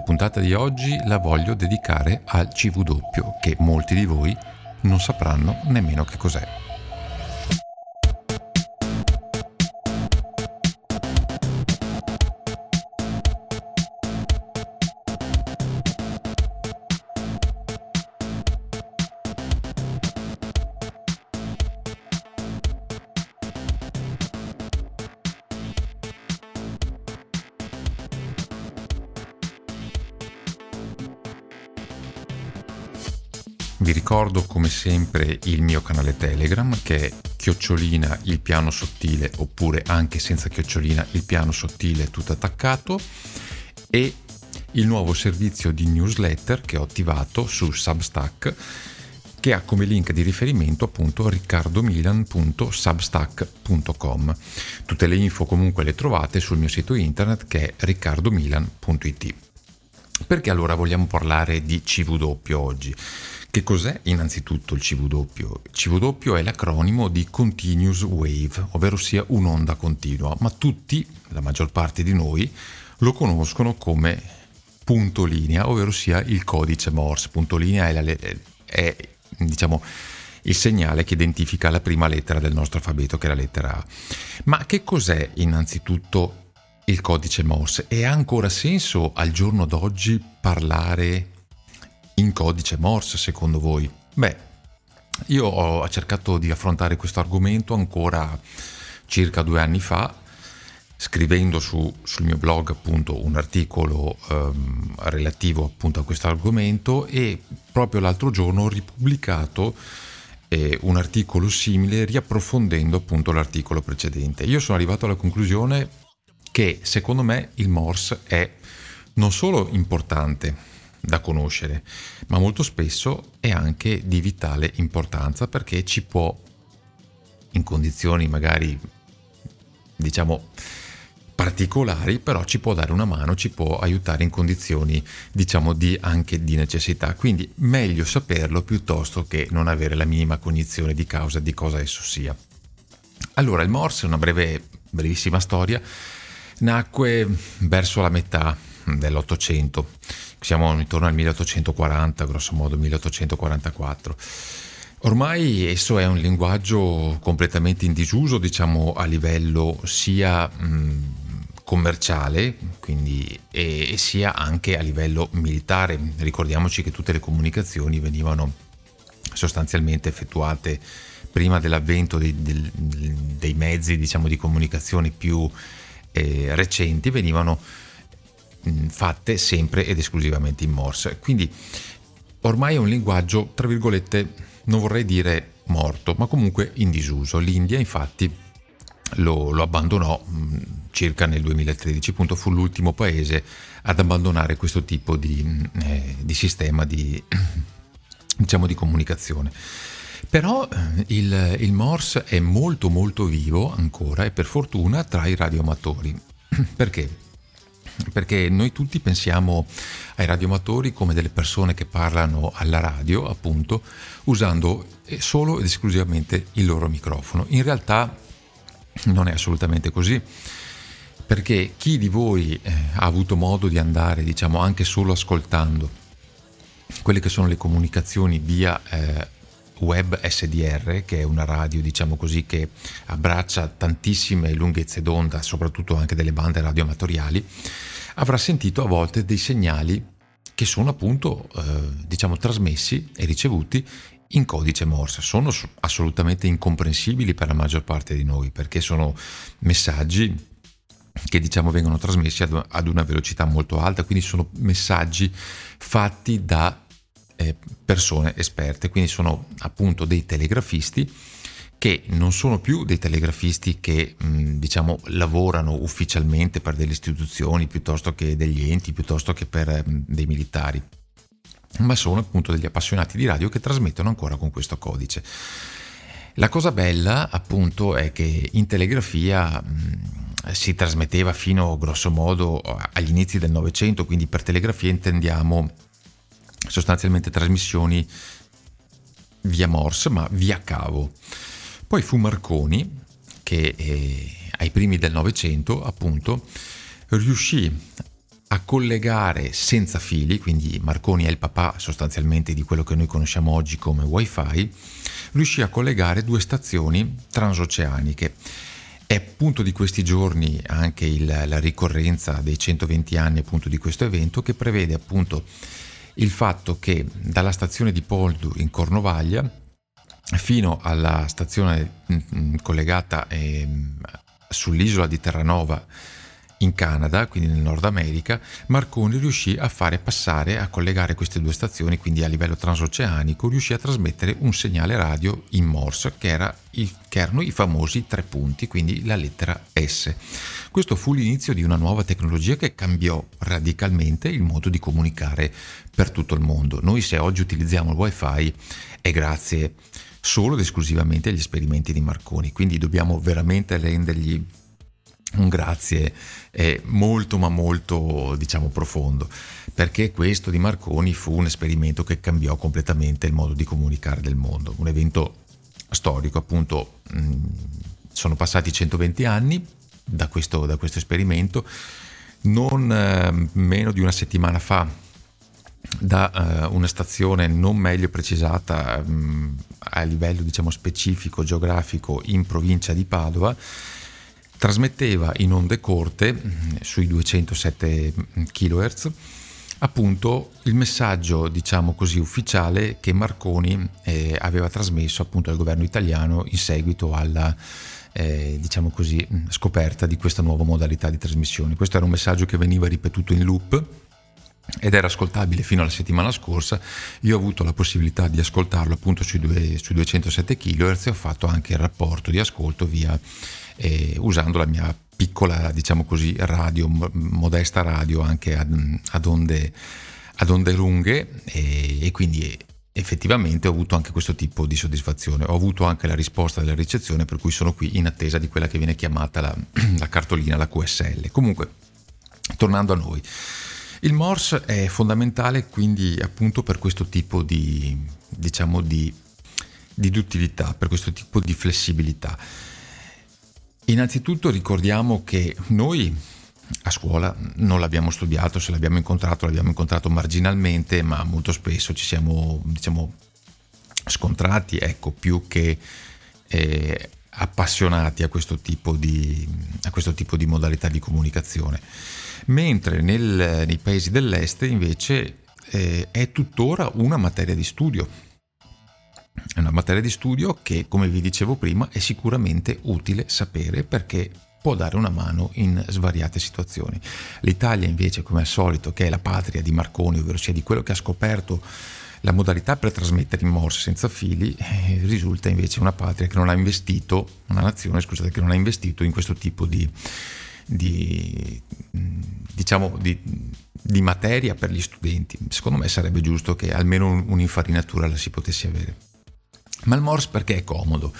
La puntata di oggi la voglio dedicare al CV che molti di voi non sapranno nemmeno che cos'è. Vi ricordo come sempre il mio canale Telegram che è chiocciolina il piano sottile oppure anche senza chiocciolina il piano sottile tutto attaccato e il nuovo servizio di newsletter che ho attivato su Substack che ha come link di riferimento appunto riccardomilan.substack.com. Tutte le info comunque le trovate sul mio sito internet che è riccardomilan.it. Perché allora vogliamo parlare di CV oggi? Che cos'è innanzitutto il? Il CV è l'acronimo di Continuous Wave, ovvero sia un'onda continua, ma tutti, la maggior parte di noi, lo conoscono come punto linea, ovvero sia il codice Morse. Punto linea è, la, è diciamo, il segnale che identifica la prima lettera del nostro alfabeto, che è la lettera A. Ma che cos'è innanzitutto il codice Morse? E ha ancora senso al giorno d'oggi parlare in codice Morse secondo voi? Beh, io ho cercato di affrontare questo argomento ancora circa due anni fa, scrivendo su, sul mio blog appunto un articolo ehm, relativo appunto a questo argomento e proprio l'altro giorno ho ripubblicato eh, un articolo simile riapprofondendo appunto l'articolo precedente. Io sono arrivato alla conclusione che secondo me il Morse è non solo importante, da conoscere, ma molto spesso è anche di vitale importanza perché ci può, in condizioni magari diciamo particolari, però ci può dare una mano, ci può aiutare in condizioni diciamo di, anche di necessità. Quindi meglio saperlo piuttosto che non avere la minima cognizione di causa di cosa esso sia. Allora, il Morse, una breve, brevissima storia, nacque verso la metà dell'Ottocento siamo intorno al 1840, grosso modo 1844. Ormai esso è un linguaggio completamente in disuso, diciamo a livello sia commerciale, quindi, e, e, sia anche a livello militare. Ricordiamoci che tutte le comunicazioni venivano sostanzialmente effettuate prima dell'avvento dei, dei, dei mezzi diciamo, di comunicazione più eh, recenti, venivano Mm, fatte sempre ed esclusivamente in Morse. Quindi ormai è un linguaggio, tra virgolette, non vorrei dire morto, ma comunque in disuso. L'India infatti lo, lo abbandonò mm, circa nel 2013, appunto fu l'ultimo paese ad abbandonare questo tipo di, mm, eh, di sistema di, diciamo, di comunicazione. Però eh, il, il Morse è molto molto vivo ancora e per fortuna tra i radioamatori. Perché? perché noi tutti pensiamo ai radioamatori come delle persone che parlano alla radio, appunto, usando solo ed esclusivamente il loro microfono. In realtà non è assolutamente così, perché chi di voi eh, ha avuto modo di andare, diciamo, anche solo ascoltando quelle che sono le comunicazioni via eh, web SDR, che è una radio, diciamo così, che abbraccia tantissime lunghezze d'onda, soprattutto anche delle bande radioamatoriali, avrà sentito a volte dei segnali che sono appunto, eh, diciamo, trasmessi e ricevuti in codice Morse. Sono assolutamente incomprensibili per la maggior parte di noi, perché sono messaggi che diciamo vengono trasmessi ad, una velocità molto alta, quindi sono messaggi fatti da eh, persone esperte, quindi sono appunto dei telegrafisti che non sono più dei telegrafisti che mh, diciamo lavorano ufficialmente per delle istituzioni piuttosto che degli enti, piuttosto che per mh, dei militari, ma sono appunto degli appassionati di radio che trasmettono ancora con questo codice. La cosa bella appunto è che in telegrafia mh, si trasmetteva fino grosso modo agli inizi del Novecento, quindi per telegrafia intendiamo sostanzialmente trasmissioni via Morse, ma via cavo. Poi fu Marconi che eh, ai primi del Novecento, appunto, riuscì a collegare senza fili, quindi Marconi è il papà sostanzialmente di quello che noi conosciamo oggi come wifi, riuscì a collegare due stazioni transoceaniche. È appunto di questi giorni anche il, la ricorrenza dei 120 anni appunto di questo evento che prevede appunto il fatto che dalla stazione di Poldu in Cornovaglia fino alla stazione mm, mm, collegata eh, sull'isola di Terranova in Canada, quindi nel Nord America, Marconi riuscì a fare passare, a collegare queste due stazioni, quindi a livello transoceanico, riuscì a trasmettere un segnale radio in Morse, che, era i, che erano i famosi tre punti, quindi la lettera S. Questo fu l'inizio di una nuova tecnologia che cambiò radicalmente il modo di comunicare per tutto il mondo. Noi se oggi utilizziamo il wifi è grazie solo ed esclusivamente agli esperimenti di Marconi, quindi dobbiamo veramente rendergli un grazie eh, molto ma molto diciamo profondo. Perché questo di Marconi fu un esperimento che cambiò completamente il modo di comunicare del mondo. Un evento storico appunto mh, sono passati 120 anni da questo, da questo esperimento. Non eh, meno di una settimana fa da uh, una stazione non meglio precisata um, a livello diciamo specifico geografico in provincia di Padova trasmetteva in onde corte mm, sui 207 kHz appunto il messaggio diciamo così ufficiale che Marconi eh, aveva trasmesso appunto al governo italiano in seguito alla eh, diciamo così mm, scoperta di questa nuova modalità di trasmissione. Questo era un messaggio che veniva ripetuto in loop ed era ascoltabile fino alla settimana scorsa. Io ho avuto la possibilità di ascoltarlo appunto sui, due, sui 207 kHz e ho fatto anche il rapporto di ascolto via eh, usando la mia piccola, diciamo così, radio, modesta radio anche ad, ad, onde, ad onde, lunghe e, e quindi effettivamente ho avuto anche questo tipo di soddisfazione. Ho avuto anche la risposta della ricezione per cui sono qui in attesa di quella che viene chiamata la, la cartolina, la QSL. Comunque, tornando a noi. Il Morse è fondamentale quindi appunto per questo tipo di, diciamo, di, di utilità, per questo tipo di flessibilità. Innanzitutto ricordiamo che noi a scuola non l'abbiamo studiato, se l'abbiamo incontrato l'abbiamo incontrato marginalmente, ma molto spesso ci siamo diciamo, scontrati, ecco, più che eh, appassionati a questo, di, a questo, tipo di, modalità di comunicazione. Mentre nel, nei paesi dell'est invece eh, è tuttora una materia di studio è una materia di studio che, come vi dicevo prima, è sicuramente utile sapere perché può dare una mano in svariate situazioni. L'Italia invece, come al solito, che è la patria di Marconi, ovvero sia di quello che ha scoperto la modalità per trasmettere in morse senza fili, eh, risulta invece una patria che non ha investito, una nazione, scusate, che non ha investito in questo tipo di, di diciamo, di, di materia per gli studenti. Secondo me sarebbe giusto che almeno un'infarinatura la si potesse avere. Ma il Morse perché è comodo?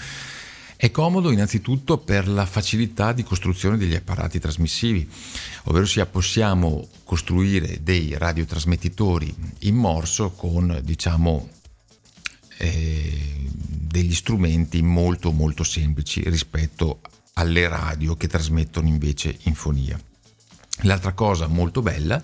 È comodo innanzitutto per la facilità di costruzione degli apparati trasmissivi, ovvero sia possiamo costruire dei radiotrasmettitori in morso con diciamo eh, degli strumenti molto molto semplici rispetto alle radio che trasmettono invece in fonia. L'altra cosa molto bella è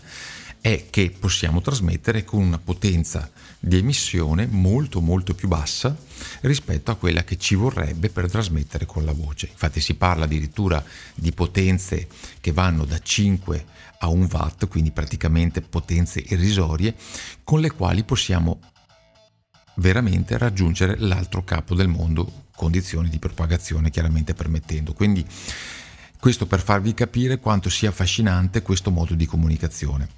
che possiamo trasmettere con una potenza di emissione molto molto più bassa rispetto a quella che ci vorrebbe per trasmettere con la voce. Infatti si parla addirittura di potenze che vanno da 5 a 1 watt, quindi praticamente potenze irrisorie, con le quali possiamo veramente raggiungere l'altro capo del mondo, condizioni di propagazione chiaramente permettendo. Quindi questo per farvi capire quanto sia affascinante questo modo di comunicazione.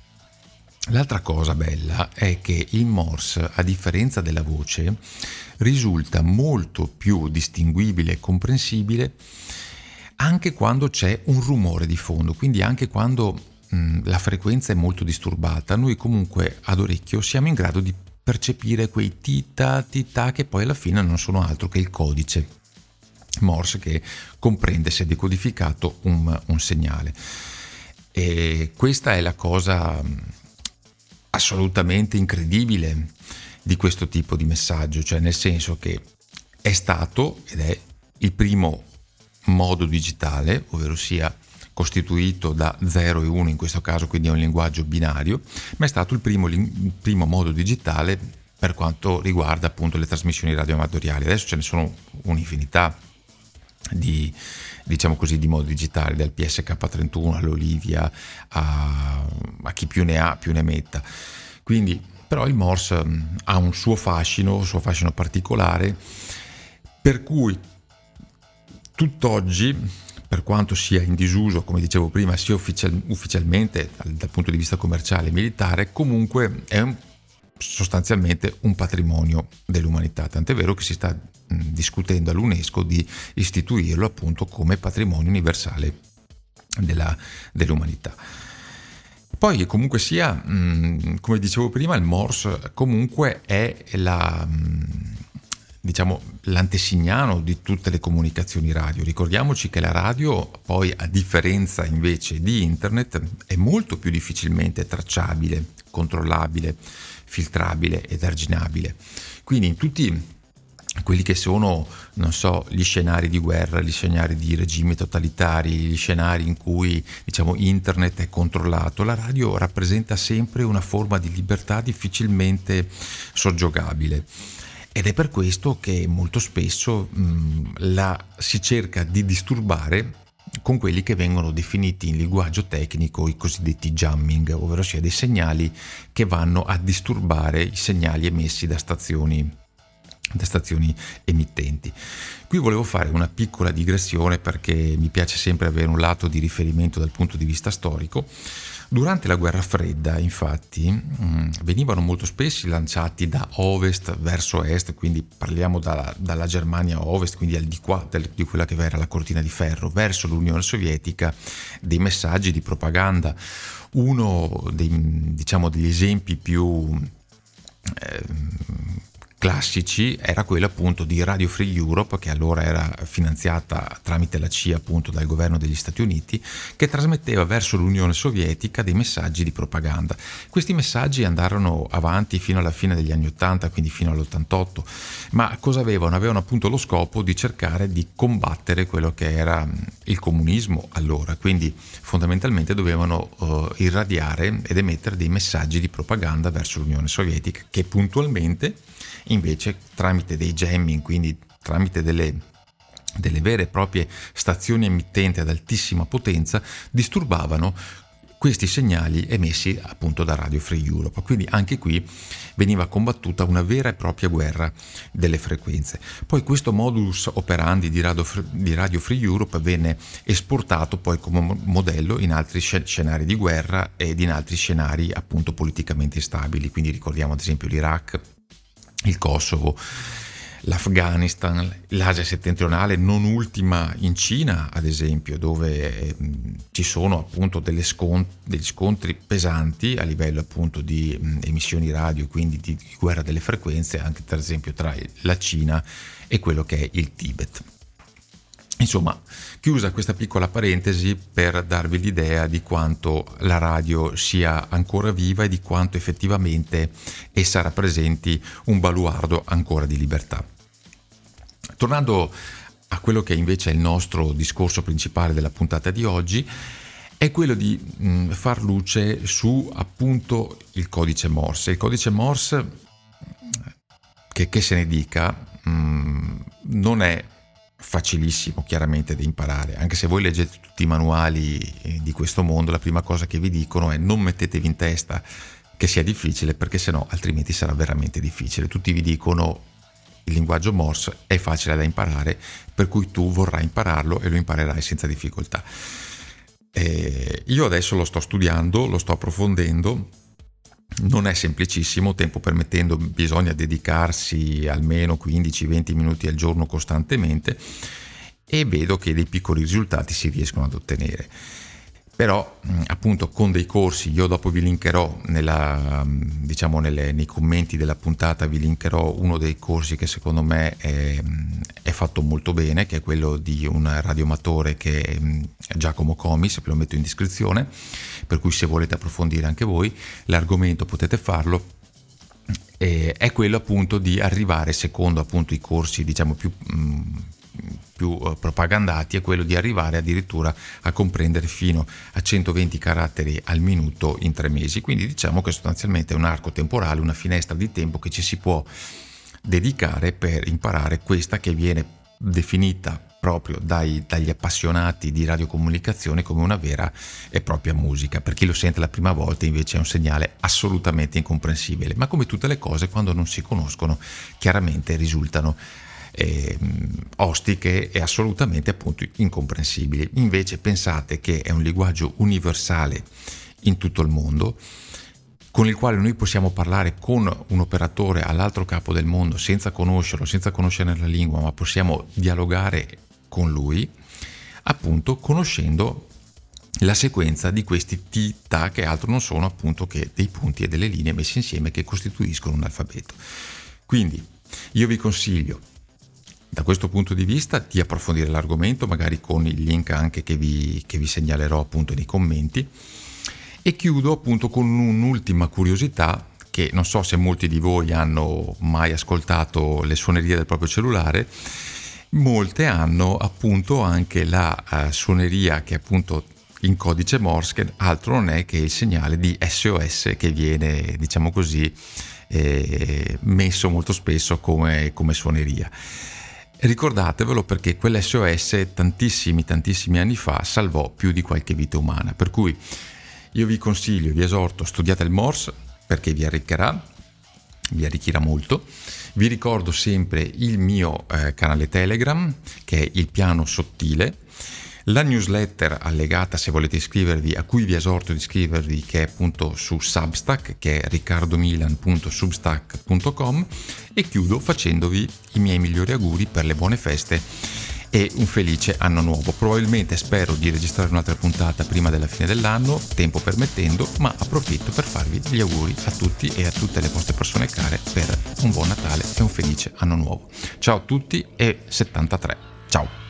L'altra cosa bella è che il Morse, a differenza della voce, risulta molto più distinguibile e comprensibile anche quando c'è un rumore di fondo, quindi anche quando mh, la frequenza è molto disturbata, noi comunque ad orecchio siamo in grado di percepire quei tita tita che poi alla fine non sono altro che il codice Morse che comprende se decodificato un, un segnale. E questa è la cosa assolutamente incredibile di questo tipo di messaggio, cioè nel senso che è stato ed è il primo modo digitale, ovvero sia costituito da 0 e 1 in questo caso, quindi è un linguaggio binario, ma è stato il primo, il primo modo digitale per quanto riguarda appunto le trasmissioni radioamatoriali. Adesso ce ne sono un'infinità di, diciamo così, di modi digitali, dal PSK31 all'Olivia a, a chi più ne ha più ne metta. Quindi, però il Morse mm, ha un suo fascino, un suo fascino particolare, per cui tutt'oggi, per quanto sia in disuso, come dicevo prima, sia ufficial, ufficialmente dal, dal punto di vista commerciale e militare, comunque è un sostanzialmente un patrimonio dell'umanità, tant'è vero che si sta discutendo all'UNESCO di istituirlo appunto come patrimonio universale della, dell'umanità. Poi comunque sia, mh, come dicevo prima, il Morse comunque è la, mh, diciamo, l'antesignano di tutte le comunicazioni radio. Ricordiamoci che la radio poi, a differenza invece di internet, è molto più difficilmente tracciabile, controllabile, filtrabile ed arginabile. Quindi in tutti quelli che sono, non so, gli scenari di guerra, gli scenari di regimi totalitari, gli scenari in cui diciamo internet è controllato, la radio rappresenta sempre una forma di libertà difficilmente soggiogabile. Ed è per questo che molto spesso mh, la si cerca di disturbare con quelli che vengono definiti in linguaggio tecnico i cosiddetti jamming, ovvero sia dei segnali che vanno a disturbare i segnali emessi da stazioni da stazioni emittenti. Qui volevo fare una piccola digressione perché mi piace sempre avere un lato di riferimento dal punto di vista storico. Durante la guerra fredda, infatti, mm, venivano molto spesso lanciati da ovest verso est, quindi parliamo da, dalla Germania ovest, quindi al di qua del, di quella che era la cortina di ferro, verso l'Unione Sovietica, dei messaggi di propaganda. Uno dei, diciamo, degli esempi più classici era quello appunto di Radio Free Europe che allora era finanziata tramite la CIA appunto dal governo degli Stati Uniti che trasmetteva verso l'Unione Sovietica dei messaggi di propaganda. Questi messaggi andarono avanti fino alla fine degli anni 80, quindi fino all'88, ma cosa avevano? Avevano appunto lo scopo di cercare di combattere quello che era il comunismo allora, quindi fondamentalmente dovevano uh, irradiare ed emettere dei messaggi di propaganda verso l'Unione Sovietica che puntualmente invece tramite dei jamming, quindi tramite delle delle vere e proprie stazioni emittenti ad altissima potenza disturbavano questi segnali emessi appunto da Radio Free Europe. Quindi anche qui veniva combattuta una vera e propria guerra delle frequenze. Poi questo modus operandi di Radio, di Radio Free Europe venne esportato poi come modello in altri scenari di guerra ed in altri scenari appunto politicamente instabili. Quindi ricordiamo ad esempio l'Iraq, il Kosovo, l'Afghanistan, l'Asia settentrionale, non ultima in Cina, ad esempio, dove eh, ci sono appunto scont- degli scontri pesanti a livello appunto di emissioni radio, quindi di, di guerra delle frequenze, anche per esempio tra la Cina e quello che è il Tibet. Insomma, chiusa questa piccola parentesi per darvi l'idea di quanto la radio sia ancora viva e di quanto effettivamente essa rappresenti un baluardo ancora di libertà. Tornando a quello che invece è il nostro discorso principale della puntata di oggi, è quello di mh, far luce su appunto il codice Morse. Il codice Morse, che, che se ne dica, mh, non è facilissimo chiaramente da imparare, anche se voi leggete tutti i manuali eh, di questo mondo, la prima cosa che vi dicono è non mettetevi in testa che sia difficile perché sennò altrimenti sarà veramente difficile. Tutti vi dicono il linguaggio Morse è facile da imparare, per cui tu vorrai impararlo e lo imparerai senza difficoltà. Eh, io adesso lo sto studiando, lo sto approfondendo non è semplicissimo, tempo permettendo bisogna dedicarsi almeno 15-20 minuti al giorno costantemente e vedo che dei piccoli risultati si riescono ad ottenere però appunto con dei corsi, io dopo vi linkerò nella, diciamo nelle, nei commenti della puntata, vi linkerò uno dei corsi che secondo me è, è, fatto molto bene, che è quello di un radioamatore che è Giacomo Comis, ve lo metto in descrizione, per cui se volete approfondire anche voi l'argomento potete farlo. È quello appunto di arrivare secondo appunto i corsi diciamo più più eh, propagandati è quello di arrivare addirittura a comprendere fino a 120 caratteri al minuto in tre mesi. Quindi diciamo che sostanzialmente è un arco temporale, una finestra di tempo che ci si può dedicare per imparare questa che viene definita proprio dai, dagli appassionati di radiocomunicazione come una vera e propria musica. Per chi lo sente la prima volta invece è un segnale assolutamente incomprensibile, ma come tutte le cose quando non si conoscono chiaramente risultano eh, ostiche e assolutamente appunto incomprensibili. Invece pensate che è un linguaggio universale in tutto il mondo con il quale noi possiamo parlare con un operatore all'altro capo del mondo senza conoscerlo, senza conoscere la lingua, ma possiamo dialogare con lui, appunto conoscendo la sequenza di questi T-Ta che altro non sono appunto che dei punti e delle linee messi insieme che costituiscono un alfabeto. Quindi io vi consiglio da questo punto di vista di approfondire l'argomento, magari con il link anche che vi, che vi segnalerò appunto nei commenti. E chiudo appunto con un'ultima curiosità che non so se molti di voi hanno mai ascoltato le suonerie del proprio cellulare molte hanno appunto anche la uh, suoneria che appunto in codice Morse che altro non è che il segnale di SOS che viene diciamo così eh, messo molto spesso come, come suoneria. Ricordatevelo perché quell'SOS tantissimi tantissimi anni fa salvò più di qualche vita umana, per cui io vi consiglio, vi esorto, studiate il Morse perché vi arricchirà, vi arricchirà molto. Vi ricordo sempre il mio eh, canale Telegram che è il piano sottile, la newsletter allegata se volete iscrivervi, a cui vi esorto di iscrivervi, che è appunto su Substack, che è riccardomilan.substack.com e chiudo facendovi i miei migliori auguri per le buone feste e un felice anno nuovo. Probabilmente spero di registrare un'altra puntata prima della fine dell'anno, tempo permettendo, ma approfitto per farvi gli auguri a tutti e a tutte le vostre persone care per un buon Natale e un felice anno nuovo. Ciao a tutti e 73. Ciao!